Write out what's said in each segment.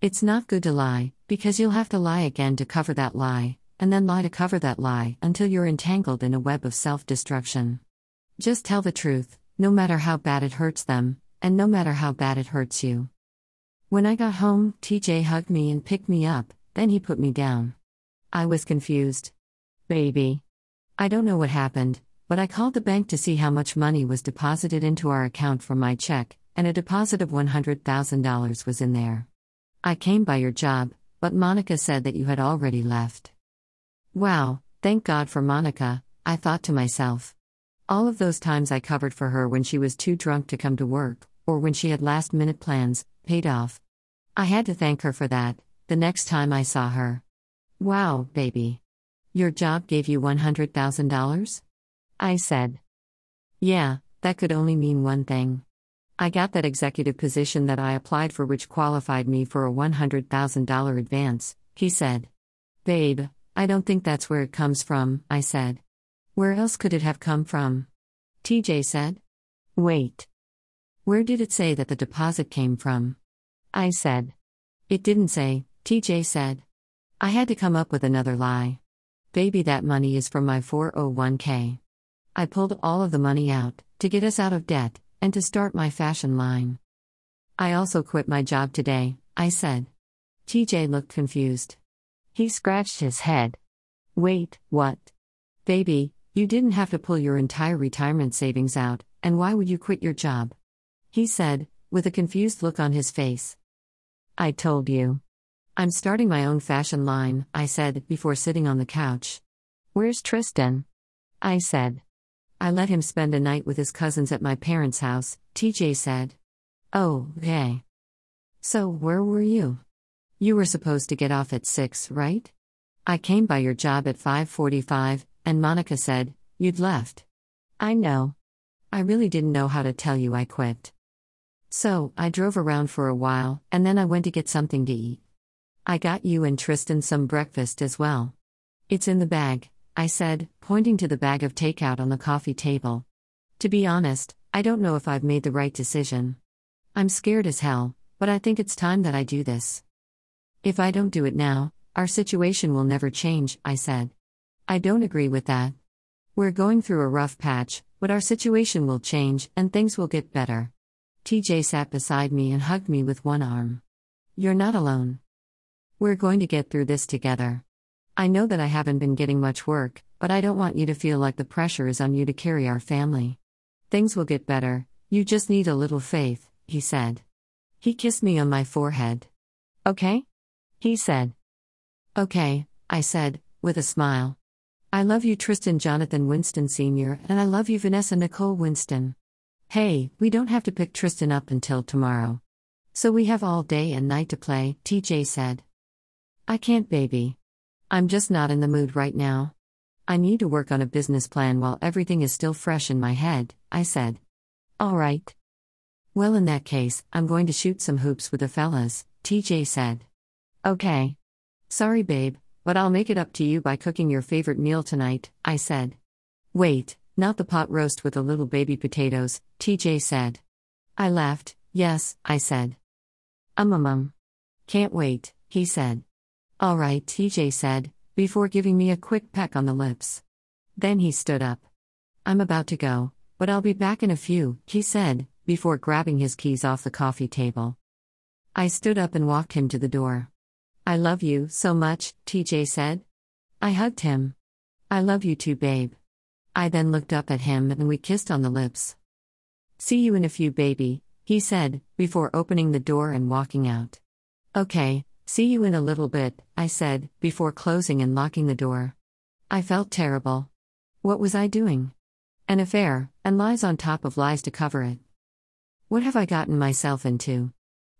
It's not good to lie, because you'll have to lie again to cover that lie, and then lie to cover that lie until you're entangled in a web of self destruction. Just tell the truth, no matter how bad it hurts them, and no matter how bad it hurts you. When I got home, TJ hugged me and picked me up, then he put me down. I was confused. Baby. I don't know what happened, but I called the bank to see how much money was deposited into our account from my check, and a deposit of $100,000 was in there. I came by your job, but Monica said that you had already left. Wow, thank God for Monica, I thought to myself. All of those times I covered for her when she was too drunk to come to work, or when she had last minute plans, paid off. I had to thank her for that, the next time I saw her. Wow, baby. Your job gave you $100,000? I said. Yeah, that could only mean one thing. I got that executive position that I applied for, which qualified me for a $100,000 advance, he said. Babe, I don't think that's where it comes from, I said. Where else could it have come from? TJ said. Wait. Where did it say that the deposit came from? I said. It didn't say, TJ said. I had to come up with another lie. Baby, that money is from my 401k. I pulled all of the money out to get us out of debt and to start my fashion line. I also quit my job today, I said. TJ looked confused. He scratched his head. Wait, what? Baby, you didn't have to pull your entire retirement savings out, and why would you quit your job? He said, with a confused look on his face. I told you. I'm starting my own fashion line, I said, before sitting on the couch. Where's Tristan? I said. I let him spend a night with his cousins at my parents' house, TJ said. Oh, okay. So, where were you? You were supposed to get off at 6, right? I came by your job at 5:45 and Monica said, "You'd left." I know. I really didn't know how to tell you I quit. So, I drove around for a while and then I went to get something to eat. I got you and Tristan some breakfast as well. It's in the bag. I said, pointing to the bag of takeout on the coffee table. To be honest, I don't know if I've made the right decision. I'm scared as hell, but I think it's time that I do this. If I don't do it now, our situation will never change, I said. I don't agree with that. We're going through a rough patch, but our situation will change and things will get better. TJ sat beside me and hugged me with one arm. You're not alone. We're going to get through this together. I know that I haven't been getting much work, but I don't want you to feel like the pressure is on you to carry our family. Things will get better, you just need a little faith, he said. He kissed me on my forehead. Okay? He said. Okay, I said, with a smile. I love you, Tristan Jonathan Winston Sr., and I love you, Vanessa Nicole Winston. Hey, we don't have to pick Tristan up until tomorrow. So we have all day and night to play, TJ said. I can't, baby. I'm just not in the mood right now. I need to work on a business plan while everything is still fresh in my head, I said. All right. Well, in that case, I'm going to shoot some hoops with the fellas, TJ said. Okay. Sorry, babe, but I'll make it up to you by cooking your favorite meal tonight, I said. Wait, not the pot roast with the little baby potatoes, TJ said. I laughed, yes, I said. Um, um, um. Can't wait, he said. All right, TJ said, before giving me a quick peck on the lips. Then he stood up. I'm about to go, but I'll be back in a few, he said, before grabbing his keys off the coffee table. I stood up and walked him to the door. I love you so much, TJ said. I hugged him. I love you too, babe. I then looked up at him and we kissed on the lips. See you in a few, baby, he said, before opening the door and walking out. Okay, See you in a little bit, I said, before closing and locking the door. I felt terrible. What was I doing? An affair, and lies on top of lies to cover it. What have I gotten myself into?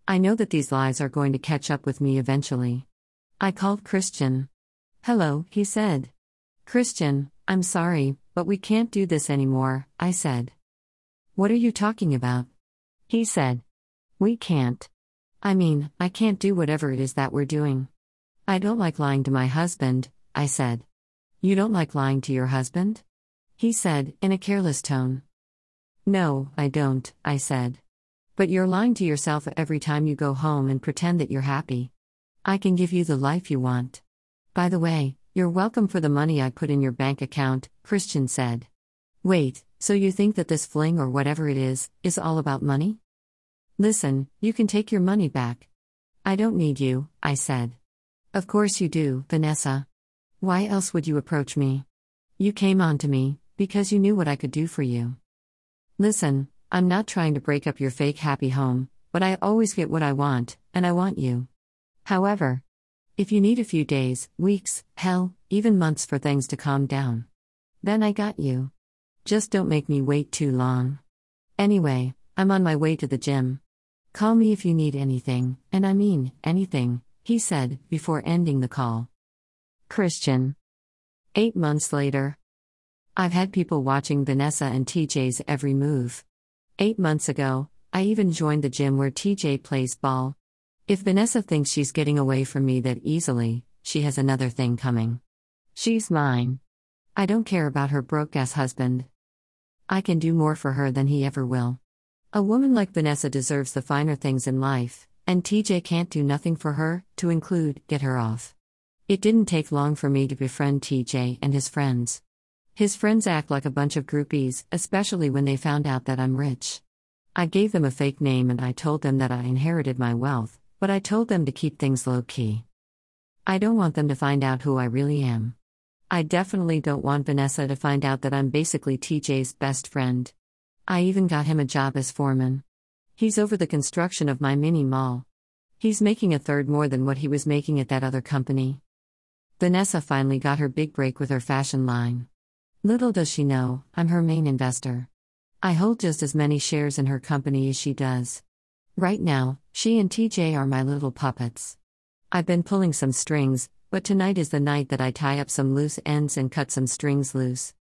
I know that these lies are going to catch up with me eventually. I called Christian. Hello, he said. Christian, I'm sorry, but we can't do this anymore, I said. What are you talking about? He said. We can't. I mean, I can't do whatever it is that we're doing. I don't like lying to my husband, I said. You don't like lying to your husband? He said, in a careless tone. No, I don't, I said. But you're lying to yourself every time you go home and pretend that you're happy. I can give you the life you want. By the way, you're welcome for the money I put in your bank account, Christian said. Wait, so you think that this fling or whatever it is, is all about money? Listen, you can take your money back. I don't need you, I said. Of course you do, Vanessa. Why else would you approach me? You came on to me, because you knew what I could do for you. Listen, I'm not trying to break up your fake happy home, but I always get what I want, and I want you. However, if you need a few days, weeks, hell, even months for things to calm down, then I got you. Just don't make me wait too long. Anyway, I'm on my way to the gym. Call me if you need anything, and I mean anything, he said, before ending the call. Christian. Eight months later. I've had people watching Vanessa and TJ's every move. Eight months ago, I even joined the gym where TJ plays ball. If Vanessa thinks she's getting away from me that easily, she has another thing coming. She's mine. I don't care about her broke ass husband. I can do more for her than he ever will. A woman like Vanessa deserves the finer things in life, and TJ can't do nothing for her, to include, get her off. It didn't take long for me to befriend TJ and his friends. His friends act like a bunch of groupies, especially when they found out that I'm rich. I gave them a fake name and I told them that I inherited my wealth, but I told them to keep things low key. I don't want them to find out who I really am. I definitely don't want Vanessa to find out that I'm basically TJ's best friend. I even got him a job as foreman. He's over the construction of my mini mall. He's making a third more than what he was making at that other company. Vanessa finally got her big break with her fashion line. Little does she know, I'm her main investor. I hold just as many shares in her company as she does. Right now, she and TJ are my little puppets. I've been pulling some strings, but tonight is the night that I tie up some loose ends and cut some strings loose.